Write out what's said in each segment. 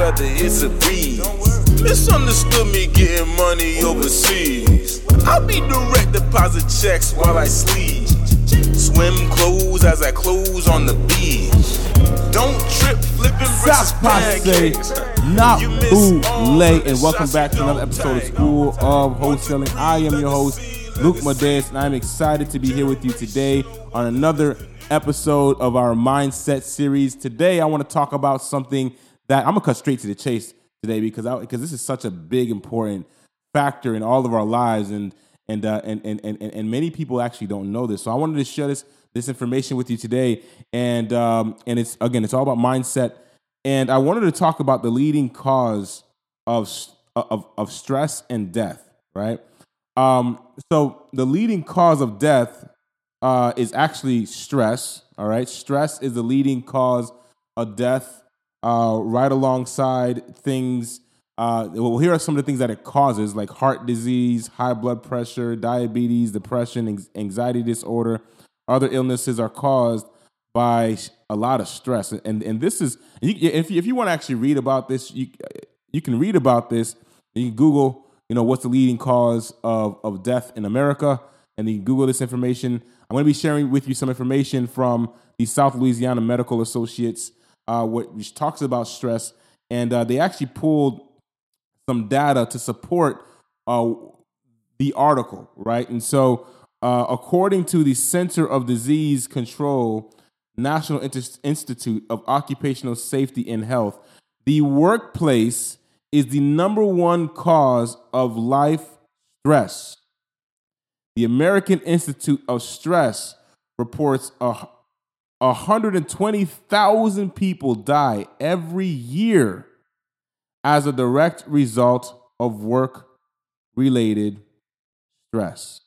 weather, it's a breeze. Misunderstood me getting money overseas. I be direct deposit checks while I sleep. Swim clothes as I close on the beach. Don't trip, flipping South Passe, not bootleg, and welcome back to another episode of School of Wholesaling. I am your host, Luc Madeus, and I'm excited to be here with you today on another episode of our Mindset series. Today, I want to talk about something that I'm gonna cut straight to the chase today because I, because this is such a big important factor in all of our lives, and and uh, and, and and and many people actually don't know this. So I wanted to share this this information with you today, and um, and it's again, it's all about mindset. And I wanted to talk about the leading cause of of, of stress and death, right? Um, so the leading cause of death uh, is actually stress. All right, stress is the leading cause of death, uh, right alongside things. Uh, well, here are some of the things that it causes, like heart disease, high blood pressure, diabetes, depression, anxiety disorder. Other illnesses are caused by a lot of stress, and and this is if you, if you want to actually read about this, you you can read about this. You can Google, you know, what's the leading cause of of death in America, and you Google this information. I'm going to be sharing with you some information from the South Louisiana Medical Associates, uh, which talks about stress, and uh, they actually pulled some data to support uh, the article, right? And so, uh, according to the Center of Disease Control, National Institute of Occupational Safety and Health, the workplace is the number one cause of life stress. The American Institute of Stress reports a 120,000 people die every year as a direct result of work related stress.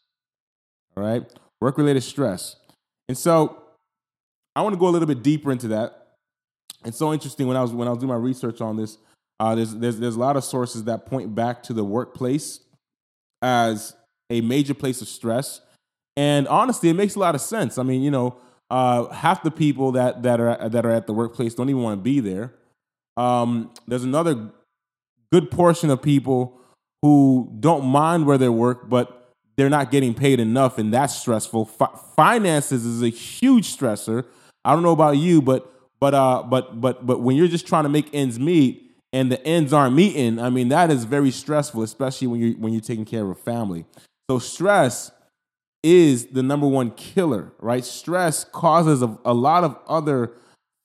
All right? Work related stress. And so I want to go a little bit deeper into that. It's so interesting when I was when I was doing my research on this. Uh, there's there's there's a lot of sources that point back to the workplace as a major place of stress, and honestly, it makes a lot of sense. I mean, you know, uh, half the people that that are that are at the workplace don't even want to be there. Um, there's another good portion of people who don't mind where they work, but they're not getting paid enough, and that's stressful. Finances is a huge stressor. I don't know about you, but but uh, but but but when you're just trying to make ends meet and the ends aren't meeting, I mean that is very stressful, especially when you're when you're taking care of a family. So stress is the number one killer, right? Stress causes a, a lot of other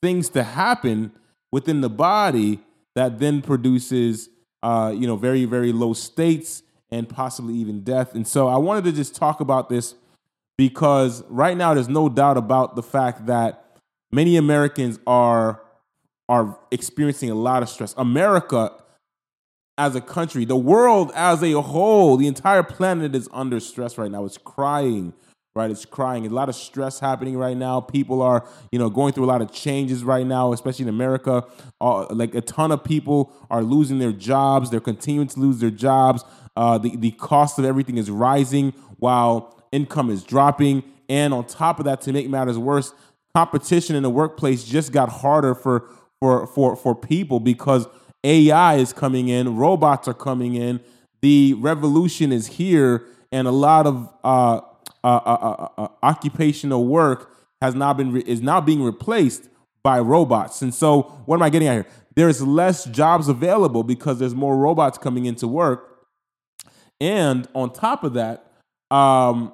things to happen within the body that then produces uh, you know, very, very low states and possibly even death. And so I wanted to just talk about this because right now there's no doubt about the fact that many Americans are are experiencing a lot of stress. America as a country, the world as a whole, the entire planet is under stress right now. It's crying right? It's crying. A lot of stress happening right now. People are, you know, going through a lot of changes right now, especially in America. Uh, like a ton of people are losing their jobs. They're continuing to lose their jobs. Uh, the the cost of everything is rising while income is dropping. And on top of that, to make matters worse, competition in the workplace just got harder for for for for people because AI is coming in, robots are coming in, the revolution is here, and a lot of uh, uh, uh, uh, occupational work has now been re- is now being replaced by robots. And so, what am I getting at here? There's less jobs available because there's more robots coming into work, and on top of that, um,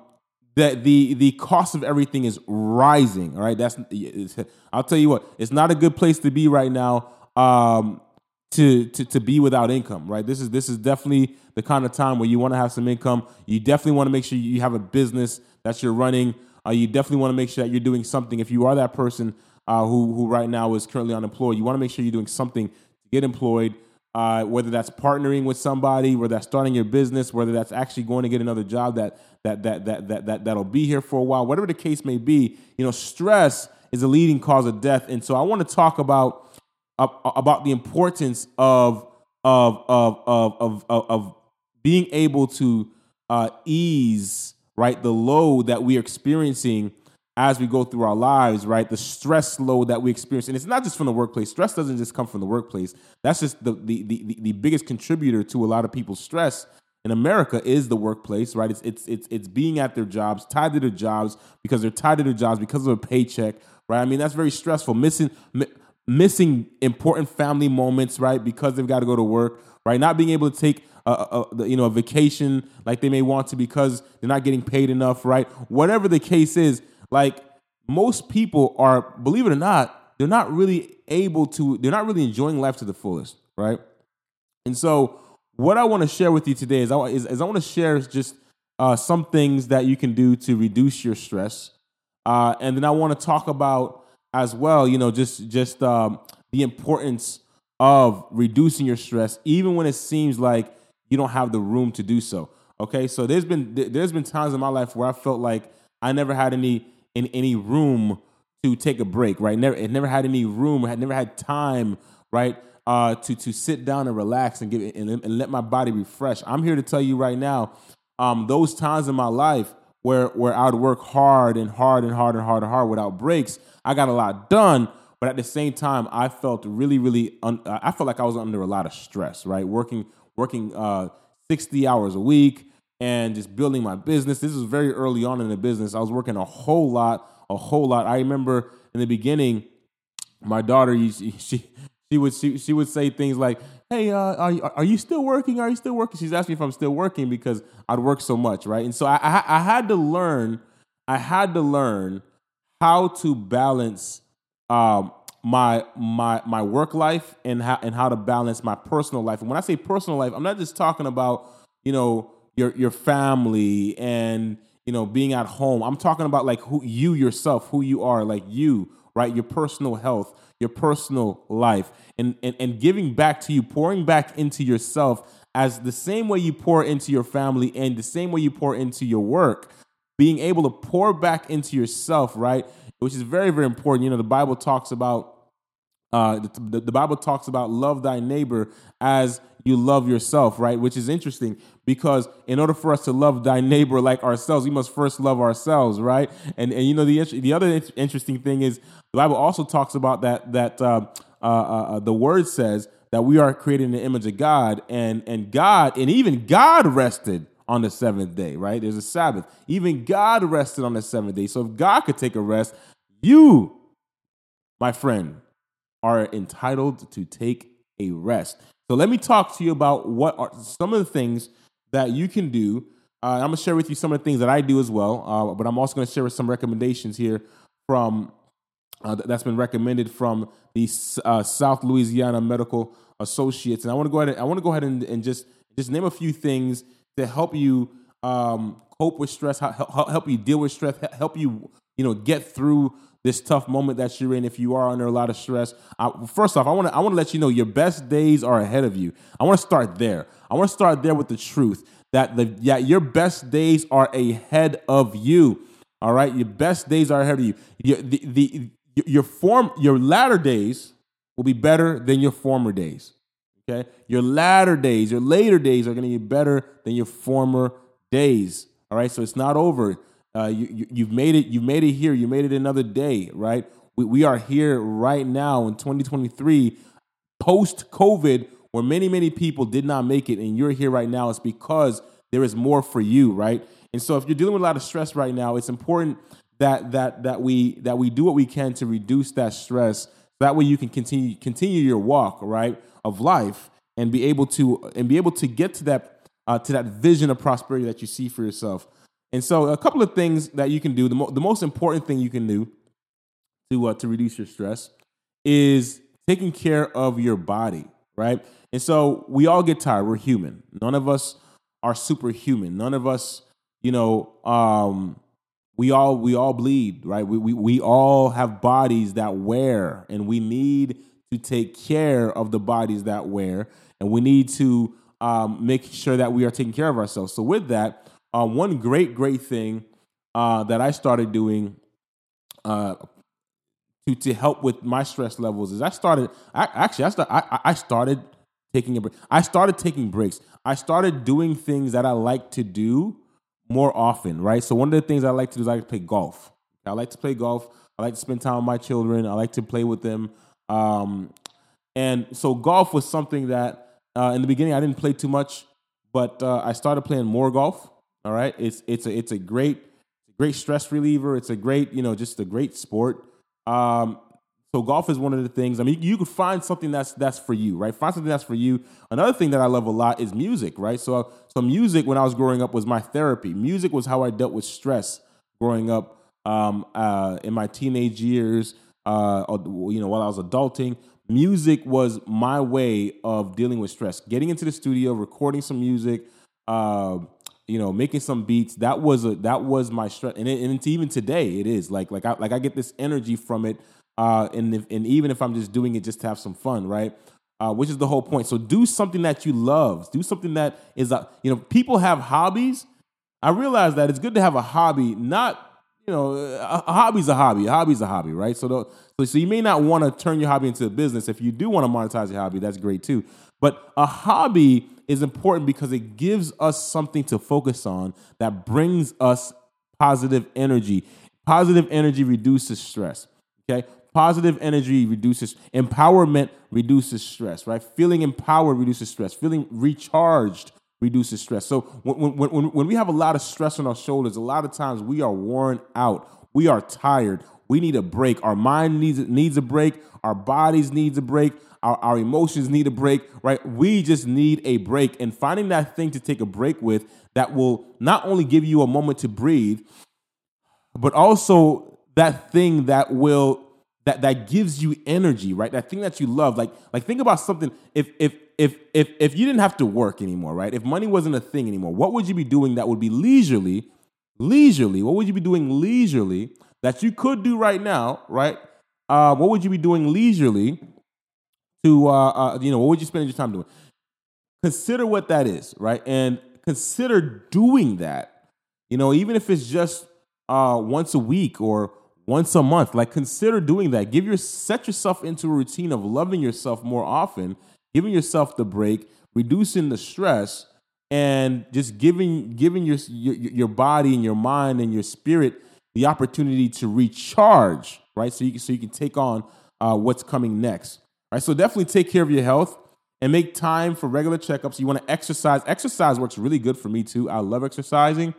that the the cost of everything is rising. All right, that's I'll tell you what, it's not a good place to be right now. Um, to, to to be without income, right? This is this is definitely the kind of time where you want to have some income. You definitely want to make sure you have a business that you're running. Uh, you definitely want to make sure that you're doing something. If you are that person uh, who who right now is currently unemployed, you want to make sure you're doing something to get employed. Uh, whether that's partnering with somebody, whether that's starting your business, whether that's actually going to get another job that that that that that that that'll be here for a while, whatever the case may be, you know, stress is a leading cause of death. And so I want to talk about about the importance of of of of of, of being able to uh, ease right the load that we are experiencing as we go through our lives, right? The stress load that we experience, and it's not just from the workplace. Stress doesn't just come from the workplace. That's just the the the, the biggest contributor to a lot of people's stress in America is the workplace, right? It's it's it's it's being at their jobs, tied to their jobs because they're tied to their jobs because of a paycheck, right? I mean, that's very stressful. Missing mi- missing important family moments, right? Because they've got to go to work, right? Not being able to take a, a, you know a vacation like they may want to because they're not getting paid enough, right? Whatever the case is, like most people are, believe it or not, they're not really able to. They're not really enjoying life to the fullest, right? And so, what I want to share with you today is I, is, is I want to share just uh, some things that you can do to reduce your stress, uh, and then I want to talk about as well. You know, just just um, the importance of reducing your stress, even when it seems like you don't have the room to do so. Okay, so there's been there's been times in my life where I felt like I never had any in any room to take a break. Right, never it never had any room. Had never had time. Right, uh, to to sit down and relax and give and, and let my body refresh. I'm here to tell you right now, um, those times in my life where where I would work hard and hard and hard and hard and hard without breaks, I got a lot done. But at the same time, I felt really, really, un- I felt like I was under a lot of stress. Right, working working uh, 60 hours a week and just building my business. This was very early on in the business. I was working a whole lot, a whole lot. I remember in the beginning, my daughter, she she would she, she would say things like, "Hey, uh, are you, are you still working? Are you still working?" She's asking me if I'm still working because I'd work so much, right? And so I, I, I had to learn, I had to learn how to balance um, my my my work life and how and how to balance my personal life. And when I say personal life, I'm not just talking about you know your your family and you know being at home. I'm talking about like who you yourself, who you are, like you, right? Your personal health, your personal life and, and, and giving back to you, pouring back into yourself as the same way you pour into your family and the same way you pour into your work, being able to pour back into yourself, right? Which is very, very important. You know, the Bible talks about uh, the, the, Bible talks about love thy neighbor as you love yourself, right? Which is interesting because in order for us to love thy neighbor like ourselves, we must first love ourselves, right? And and you know the the other interesting thing is the Bible also talks about that that uh, uh, uh, the word says that we are created in the image of God, and and God and even God rested on the seventh day, right? There's a Sabbath. Even God rested on the seventh day. So if God could take a rest, you, my friend, are entitled to take a rest. So let me talk to you about what are some of the things that you can do. Uh, I'm to share with you some of the things that I do as well, uh, but I'm also to share with some recommendations here from uh, that's been recommended from the uh, South Louisiana Medical Associates. And I want to go ahead. And, I want to go ahead and, and, just just name a few things to help you um, cope with stress, help, help you deal with stress, help you you know get through this tough moment that you're in if you are under a lot of stress. I, first off, I want to I want to let you know your best days are ahead of you. I want to start there. I want to start there with the truth that the yeah, your best days are ahead of you. All right, your best days are ahead of you. Your, the, the your form your latter days will be better than your former days. Okay, your latter days, your later days are going to be better than your former days. All right, so it's not over. Uh, you, you, have made it. You've made it here. You made it another day, right? We, we are here right now in 2023, post COVID, where many many people did not make it, and you're here right now. It's because there is more for you, right? And so, if you're dealing with a lot of stress right now, it's important that that that we that we do what we can to reduce that stress. That way, you can continue continue your walk, right, of life, and be able to and be able to get to that uh, to that vision of prosperity that you see for yourself. And so, a couple of things that you can do. The, mo- the most important thing you can do to uh, to reduce your stress is taking care of your body, right? And so, we all get tired. We're human. None of us are superhuman. None of us, you know, um, we all we all bleed, right? We, we we all have bodies that wear, and we need to take care of the bodies that wear, and we need to um, make sure that we are taking care of ourselves. So, with that uh, one great, great thing uh, that I started doing uh, to to help with my stress levels is I started. I, actually, I, start, I, I started taking a break. I started taking breaks. I started doing things that I like to do more often. Right. So one of the things I like to do is I like to play golf. I like to play golf. I like to spend time with my children. I like to play with them. Um, and so golf was something that uh, in the beginning I didn't play too much, but uh, I started playing more golf. All right, it's it's a it's a great great stress reliever. It's a great you know just a great sport. Um, so golf is one of the things. I mean, you could find something that's that's for you, right? Find something that's for you. Another thing that I love a lot is music, right? So so music when I was growing up was my therapy. Music was how I dealt with stress growing up um, uh, in my teenage years. Uh, you know, while I was adulting, music was my way of dealing with stress. Getting into the studio, recording some music, uh, you know, making some beats. That was a that was my stress, and, it, and even today it is like like I like I get this energy from it uh, and if, and even if I'm just doing it just to have some fun, right? Uh, which is the whole point. So do something that you love. Do something that is a you know people have hobbies. I realize that it's good to have a hobby, not you know a, hobby's a hobby. A hobby's a hobby, right? So so so you may not want to turn your hobby into a business. If you do want to monetize your hobby, that's great too. But a hobby is important because it gives us something to focus on that brings us positive energy. Positive energy reduces stress. Okay. Positive energy reduces empowerment, reduces stress, right? Feeling empowered reduces stress. Feeling recharged reduces stress. So when, when, when, when we have a lot of stress on our shoulders, a lot of times we are worn out. We are tired. We need a break. Our mind needs needs a break. Our bodies needs a break. Our, our emotions need a break, right? We just need a break. And finding that thing to take a break with that will not only give you a moment to breathe, but also that thing that will that that gives you energy, right? That thing that you love. Like like think about something if if if if if you didn't have to work anymore, right? If money wasn't a thing anymore, what would you be doing that would be leisurely? Leisurely. What would you be doing leisurely that you could do right now, right? Uh, what would you be doing leisurely to uh, uh, you know, what would you spend your time doing? Consider what that is, right? And consider doing that. You know, even if it's just uh once a week or once a month. Like consider doing that. Give your set yourself into a routine of loving yourself more often, giving yourself the break, reducing the stress, and just giving giving your your, your body and your mind and your spirit the opportunity to recharge. Right, so you can, so you can take on uh, what's coming next. Right, so definitely take care of your health and make time for regular checkups. You want to exercise. Exercise works really good for me too. I love exercising.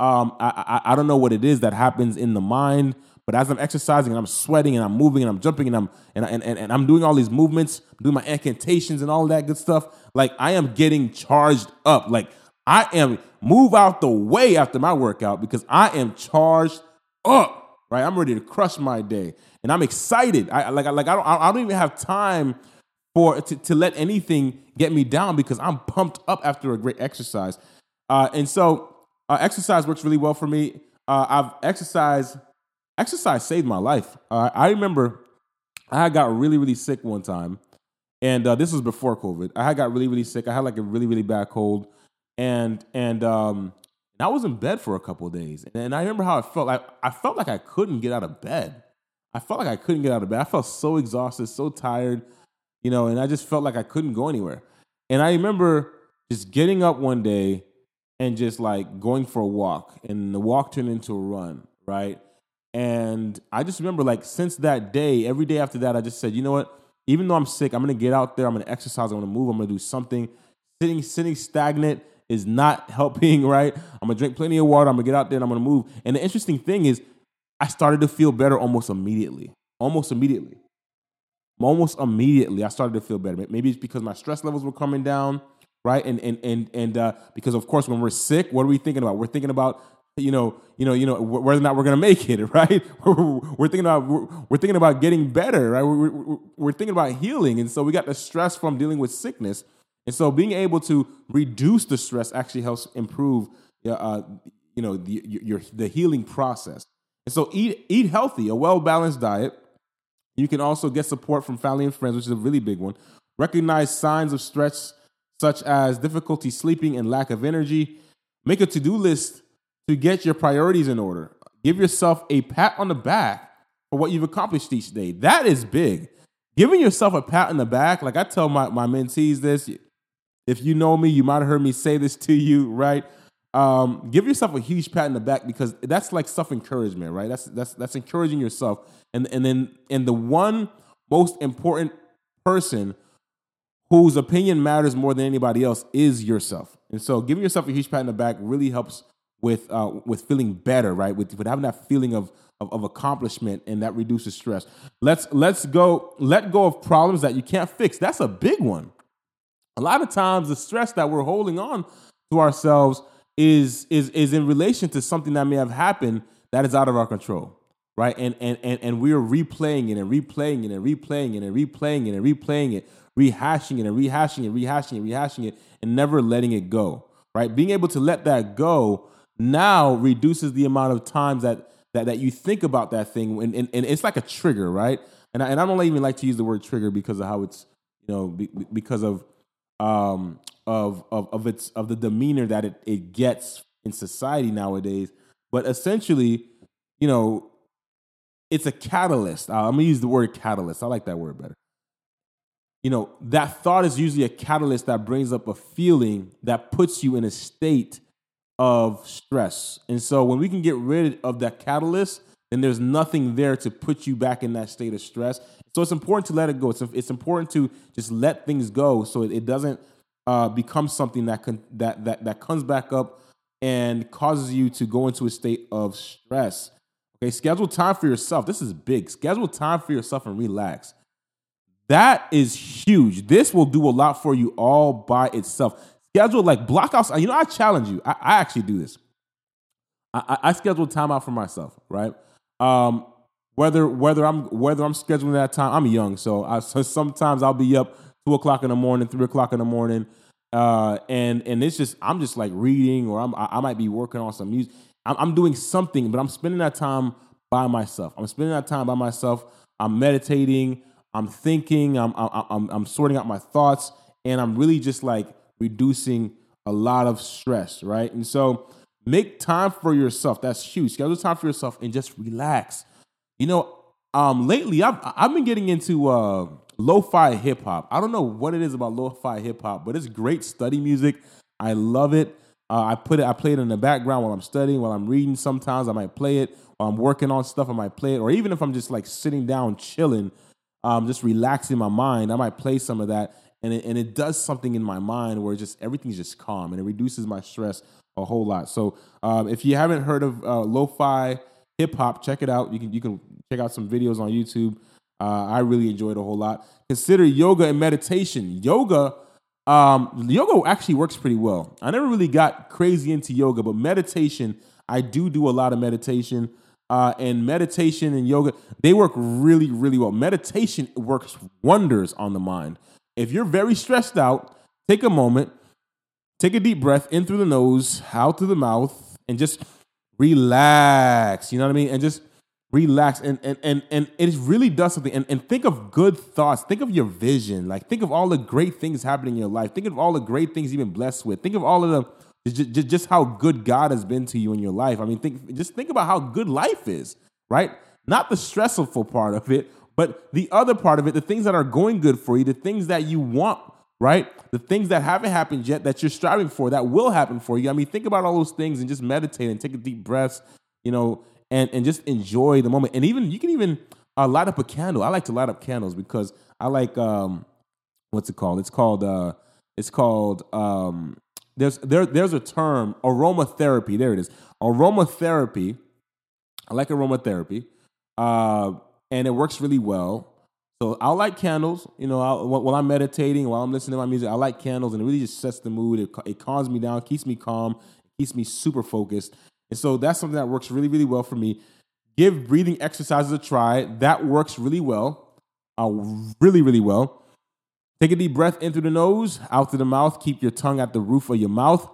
Um, I, I, I don't know what it is that happens in the mind but as I'm exercising and I'm sweating and I'm moving and I'm jumping and I'm and, and, and, and I'm doing all these movements, doing my incantations and all that good stuff, like I am getting charged up. Like I am move out the way after my workout because I am charged up. Right, I'm ready to crush my day, and I'm excited. I like, like I don't, I don't even have time for to, to let anything get me down because I'm pumped up after a great exercise. Uh, and so, uh, exercise works really well for me. Uh, I've exercised exercise saved my life. Uh, I remember I got really, really sick one time, and uh, this was before COVID. I got really, really sick. I had like a really, really bad cold, and and um, I was in bed for a couple days. And I remember how I felt. Like I felt like I couldn't get out of bed. I felt like I couldn't get out of bed. I felt so exhausted, so tired, you know, and I just felt like I couldn't go anywhere. And I remember just getting up one day and just like going for a walk, and the walk turned into a run, right? And I just remember, like, since that day, every day after that, I just said, you know what? Even though I'm sick, I'm gonna get out there. I'm gonna exercise. I'm gonna move. I'm gonna do something. Sitting, sitting stagnant is not helping. Right? I'm gonna drink plenty of water. I'm gonna get out there and I'm gonna move. And the interesting thing is, I started to feel better almost immediately. Almost immediately. Almost immediately, I started to feel better. Maybe it's because my stress levels were coming down, right? And and and and uh, because of course, when we're sick, what are we thinking about? We're thinking about you know, you know, you know, whether or not we're to make it, right? We're, we're thinking about we're, we're, thinking about getting better, right? We're, we're, we're, thinking about healing, and so we got the stress from dealing with sickness, and so being able to reduce the stress actually helps improve, uh, you know, the your, the healing process. And so eat eat healthy, a well balanced diet. You can also get support from family and friends, which is a really big one. Recognize signs of stress such as difficulty sleeping and lack of energy. Make a to do list to get your priorities in order. Give yourself a pat on the back for what you've accomplished each day. That is big. Giving yourself a pat on the back, like I tell my, my mentees this, if you know me, you might have heard me say this to you, right? um, give yourself a huge pat in the back because that's like self encouragement, right? That's that's that's encouraging yourself, and and then and the one most important person whose opinion matters more than anybody else is yourself. And so, giving yourself a huge pat in the back really helps with uh, with feeling better, right? With, with having that feeling of, of, of accomplishment, and that reduces stress. Let's let's go let go of problems that you can't fix. That's a big one. A lot of times, the stress that we're holding on to ourselves is is is in relation to something that may have happened that is out of our control right? And and and, and we're replaying it and replaying it and replaying it and replaying it and replaying it rehashing it and rehashing it rehashing it rehashing it and never letting it go right? Being able to let that go now reduces the amount of times that that, that you think about that thing and, and, and it's like a trigger right? And I, and I don't even like to use the word trigger because of how it's you know be, because of um of of of its of the demeanor that it, it gets in society nowadays. But essentially, you know, it's a catalyst. Uh, I'm gonna use the word catalyst. I like that word better. You know, that thought is usually a catalyst that brings up a feeling that puts you in a state of stress. And so when we can get rid of that catalyst, then there's nothing there to put you back in that state of stress. So it's important to let it go. It's, it's important to just let things go so it doesn't uh, becomes something that, that, that, that comes back up and causes you to go into a state of stress. Okay, schedule time for yourself. This is big. Schedule time for yourself and relax. That is huge. This will do a lot for you all by itself. Schedule like block out. You know, I challenge you. I, I actually do this. I, I, schedule time out for myself, right? Um, whether whether I'm whether I'm scheduling that time, I'm young, so, I, so sometimes I'll be up two o'clock in the morning, three o'clock in the morning, uh, and and it's just I'm just like reading, or I'm I might be working on some music. I'm, I'm doing something, but I'm spending that time by myself. I'm spending that time by myself. I'm meditating. I'm thinking. I'm I'm I'm sorting out my thoughts, and I'm really just like reducing a lot of stress, right? And so make time for yourself. That's huge. Schedule time for yourself and just relax. You know, um, lately I've I've been getting into uh lo-fi hip hop. I don't know what it is about lo-fi hip hop, but it's great study music. I love it. Uh, I put it. I play it in the background while I'm studying, while I'm reading. Sometimes I might play it while I'm working on stuff. I might play it, or even if I'm just like sitting down, chilling, um, just relaxing my mind. I might play some of that, and it, and it does something in my mind where just everything's just calm and it reduces my stress a whole lot. So um, if you haven't heard of uh, lo-fi hip hop, check it out. You can you can check out some videos on YouTube. Uh, I really enjoyed a whole lot. Consider yoga and meditation. Yoga, um, yoga actually works pretty well. I never really got crazy into yoga, but meditation, I do do a lot of meditation. Uh, and meditation and yoga, they work really, really well. Meditation works wonders on the mind. If you're very stressed out, take a moment, take a deep breath in through the nose, out through the mouth, and just relax. You know what I mean? And just relax and and and, and it really does something. And, and think of good thoughts. Think of your vision. Like think of all the great things happening in your life. Think of all the great things you've been blessed with. Think of all of the just, just how good god has been to you in your life. I mean think just think about how good life is right? Not the stressful part of it but the other part of it the things that are going good for you the things that you want right the things that haven't happened yet that you're striving for that will happen for you i mean think about all those things and just meditate and take a deep breath you know and and just enjoy the moment. And even you can even uh, light up a candle. I like to light up candles because I like um, what's it called? It's called uh, it's called um, there's there there's a term aromatherapy. There it is, aromatherapy. I like aromatherapy, uh, and it works really well. So I like candles. You know, I'll, while I'm meditating, while I'm listening to my music, I like candles, and it really just sets the mood. It, it calms me down, keeps me calm, keeps me super focused. And so that's something that works really, really well for me. Give breathing exercises a try. That works really well, uh, really, really well. Take a deep breath in through the nose, out through the mouth. Keep your tongue at the roof of your mouth,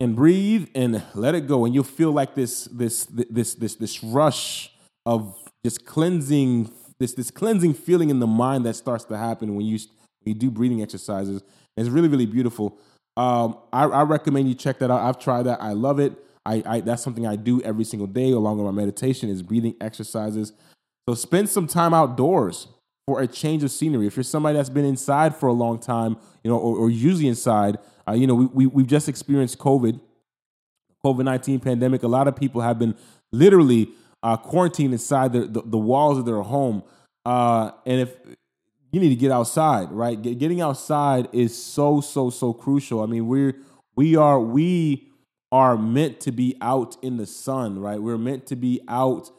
and breathe and let it go. And you'll feel like this, this, this, this, this rush of just cleansing, this, this cleansing feeling in the mind that starts to happen when you when you do breathing exercises. it's really, really beautiful. Um, I, I recommend you check that out. I've tried that. I love it. I, I that's something I do every single day along with my meditation is breathing exercises. So spend some time outdoors for a change of scenery. If you're somebody that's been inside for a long time, you know, or, or usually inside, uh, you know, we, we we've just experienced COVID, COVID 19 pandemic, a lot of people have been literally uh, quarantined inside the, the, the, walls of their home. Uh, and if you need to get outside, right? Get, getting outside is so, so, so crucial. I mean, we're, we are, we are meant to be out in the sun, right? We're meant to be out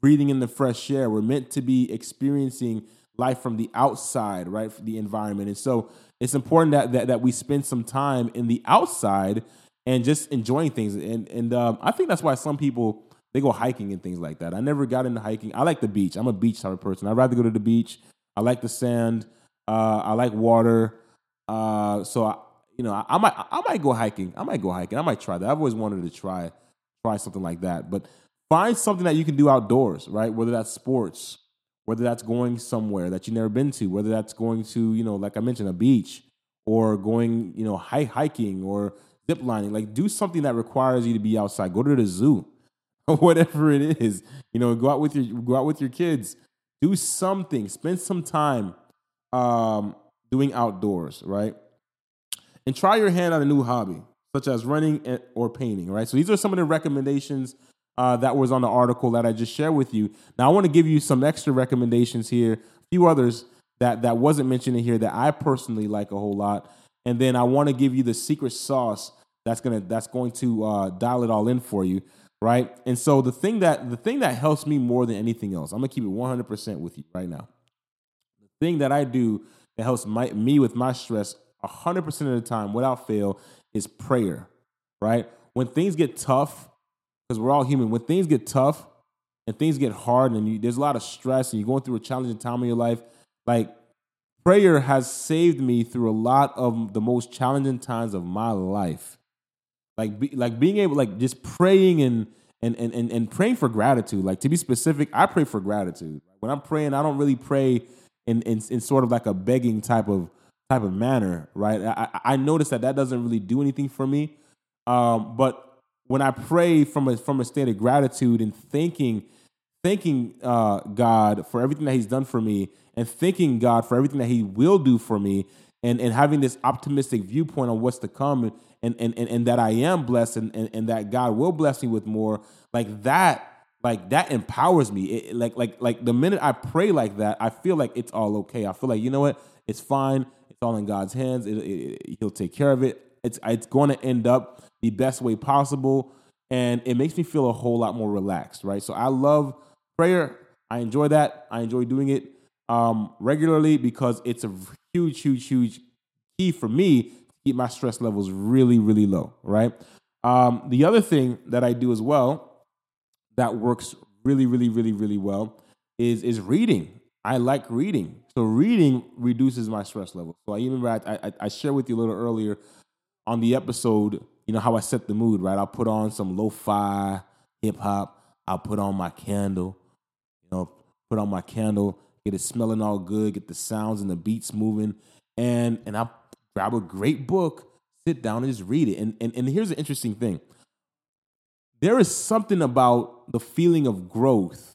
breathing in the fresh air. We're meant to be experiencing life from the outside, right? The environment. And so it's important that, that, that we spend some time in the outside and just enjoying things. And and um, I think that's why some people they go hiking and things like that. I never got into hiking. I like the beach. I'm a beach type of person. I'd rather go to the beach. I like the sand. Uh, I like water. Uh, so I, you know, I, I, might I might go hiking. I might go hiking. I might try that. I've always wanted to try try something like that. But find something that you can do outdoors, right? Whether that's sports, whether that's going somewhere that you've never been to, whether that's going to, you know, like I mentioned, a beach or going, you know, hiking or zip lining. Like do something that requires you to be outside. Go to the zoo whatever it is. You know, go out with your go out with your kids. Do something. Spend some time um, doing outdoors, right? And try your hand on a new hobby, such as running or painting, right? So these are some of the recommendations uh, that was on the article that I just shared with you. Now I want to give you some extra recommendations here, a few others that that wasn't mentioned in here that I personally like a whole lot and then I want to give you the secret sauce that's gonna that's going to uh, dial it all in for you, right? And so the thing that the thing that helps me more than anything else, I'm gonna keep it 100 percent with you right now. The thing that I do that helps my, me with my stress 100 percent of the time, without fail, is prayer, right? When things get tough, because we're all human. When things get tough and things get hard, and you, there's a lot of stress, and you're going through a challenging time in your life, like prayer has saved me through a lot of the most challenging times of my life. Like, be, like being able, like just praying and, and, and, and, and praying for gratitude. Like to be specific, I pray for gratitude. When I'm praying, I don't really pray in, in, in sort of like a begging type of type of manner, right? I, I notice that that doesn't really do anything for me. Um, but when I pray from a from a state of gratitude and thanking thanking uh, God for everything that He's done for me and thanking God for everything that He will do for me and, and having this optimistic viewpoint on what's to come and, and, and, and that I am blessed and, and, and that God will bless me with more, like that like that empowers me. It, like like like the minute I pray like that, I feel like it's all okay. I feel like you know what, it's fine. It's all in God's hands. It, it, he'll take care of it. It's it's going to end up the best way possible, and it makes me feel a whole lot more relaxed. Right. So I love prayer. I enjoy that. I enjoy doing it um, regularly because it's a huge, huge, huge key for me keep my stress levels really, really low, right? Um, the other thing that I do as well that works really, really, really, really well is is reading. I like reading. So reading reduces my stress level. So I remember I, I, I shared with you a little earlier on the episode, you know, how I set the mood, right? I'll put on some lo-fi hip hop. I'll put on my candle, you know, put on my candle get it smelling all good, get the sounds and the beats moving, and and I grab a great book, sit down and just read it. And and, and here's an interesting thing. There is something about the feeling of growth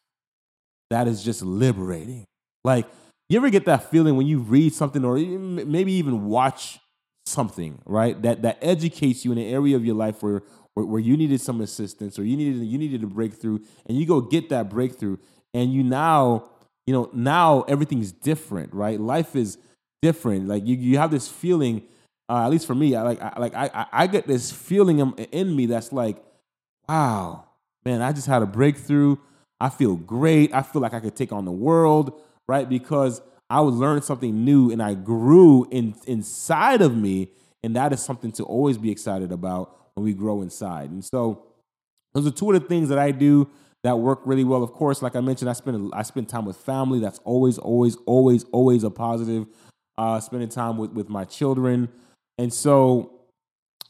that is just liberating. Like, you ever get that feeling when you read something or maybe even watch something, right? That that educates you in an area of your life where where, where you needed some assistance or you needed you needed a breakthrough, and you go get that breakthrough, and you now you know, now everything's different, right? Life is different. Like you, you have this feeling. Uh, at least for me, I like, I, like I, I get this feeling in me that's like, wow, man, I just had a breakthrough. I feel great. I feel like I could take on the world, right? Because I learning something new and I grew in inside of me, and that is something to always be excited about when we grow inside. And so, those are two of the things that I do that work really well. Of course, like I mentioned, I spend I spend time with family. That's always, always, always, always a positive. Uh, spending time with with my children, and so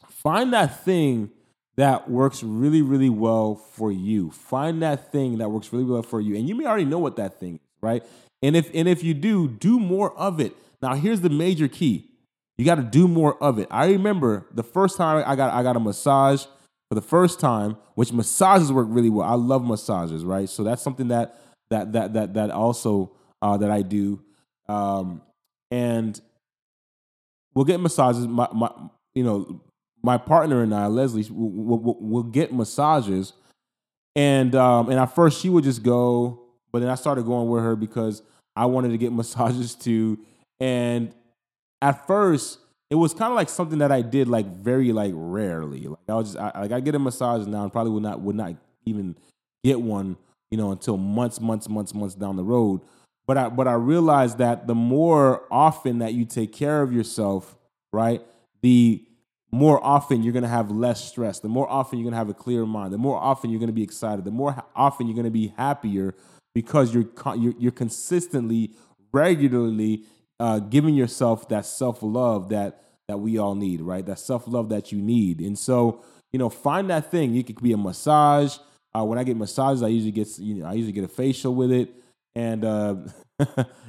find that thing that works really, really well for you. Find that thing that works really well for you, and you may already know what that thing is, right? And if and if you do, do more of it. Now, here's the major key: you got to do more of it. I remember the first time I got I got a massage for the first time, which massages work really well. I love massages, right? So that's something that that that that that also uh, that I do, um, and we'll get massages. My, my you know my partner and I, Leslie, will will will get massages, and um, and at first she would just go, but then I started going with her because I wanted to get massages too, and at first it was kind of like something that I did like very like rarely. Like I was just I, like I get a massage now and probably would not would not even get one, you know, until months, months, months, months down the road. But I but I realized that the more often that you take care of yourself, right, the more often you're going to have less stress. The more often you're going to have a clear mind. The more often you're going to be excited. The more often you're going to be happier because you're you're, you're consistently, regularly uh, giving yourself that self love that that we all need, right? That self love that you need. And so, you know, find that thing. It could be a massage. Uh, when I get massages, I usually get you know I usually get a facial with it, and uh,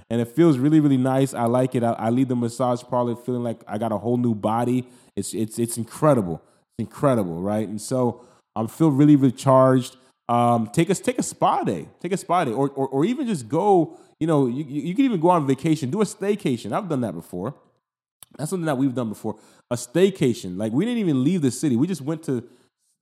and it feels really really nice. I like it. I, I leave the massage parlor feeling like I got a whole new body. It's it's it's incredible. It's incredible, right? And so I feel really recharged. Um, take us take a spa day, take a spa day, or or, or even just go you know, you, you can even go on vacation, do a staycation. I've done that before. That's something that we've done before. A staycation. Like we didn't even leave the city. We just went to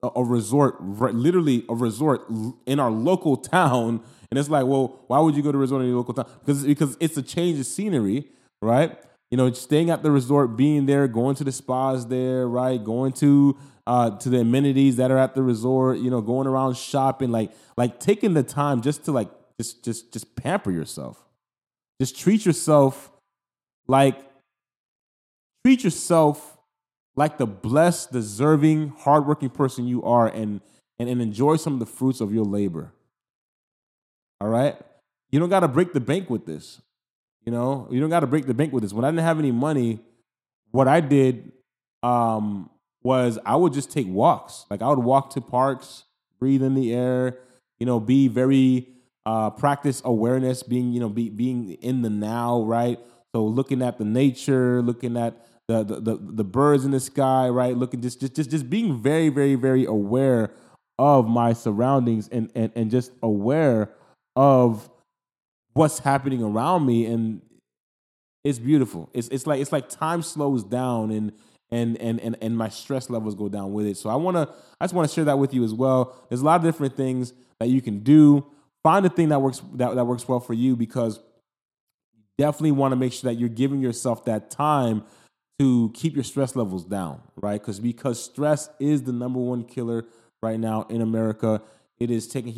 a resort, literally a resort in our local town. And it's like, well, why would you go to a resort in your local town? Because because it's a change of scenery, right? You know, staying at the resort, being there, going to the spas there, right? Going to uh, to the amenities that are at the resort. You know, going around shopping, like like taking the time just to like just just just pamper yourself. Just treat yourself like treat yourself like the blessed, deserving, hardworking person you are and and, and enjoy some of the fruits of your labor. All right? You don't got to break the bank with this. You know, you don't got to break the bank with this. When I didn't have any money, what I did um, was I would just take walks. Like I would walk to parks, breathe in the air, you know, be very uh, practice awareness, being you know be, being in the now, right? So looking at the nature, looking at the, the the, birds in the sky, right? Looking just just just just being very very very aware of my surroundings and and and just aware of what's happening around me and it's beautiful. It's it's like it's like time slows down and and and and and my stress levels go down with it. So I want to I just want to share that with you as well. There's a lot of different things that you can do find a thing that works that, that works well for you because definitely want to make sure that you're giving yourself that time to keep your stress levels down, right? Because because stress is the number one killer right now in America. It is taking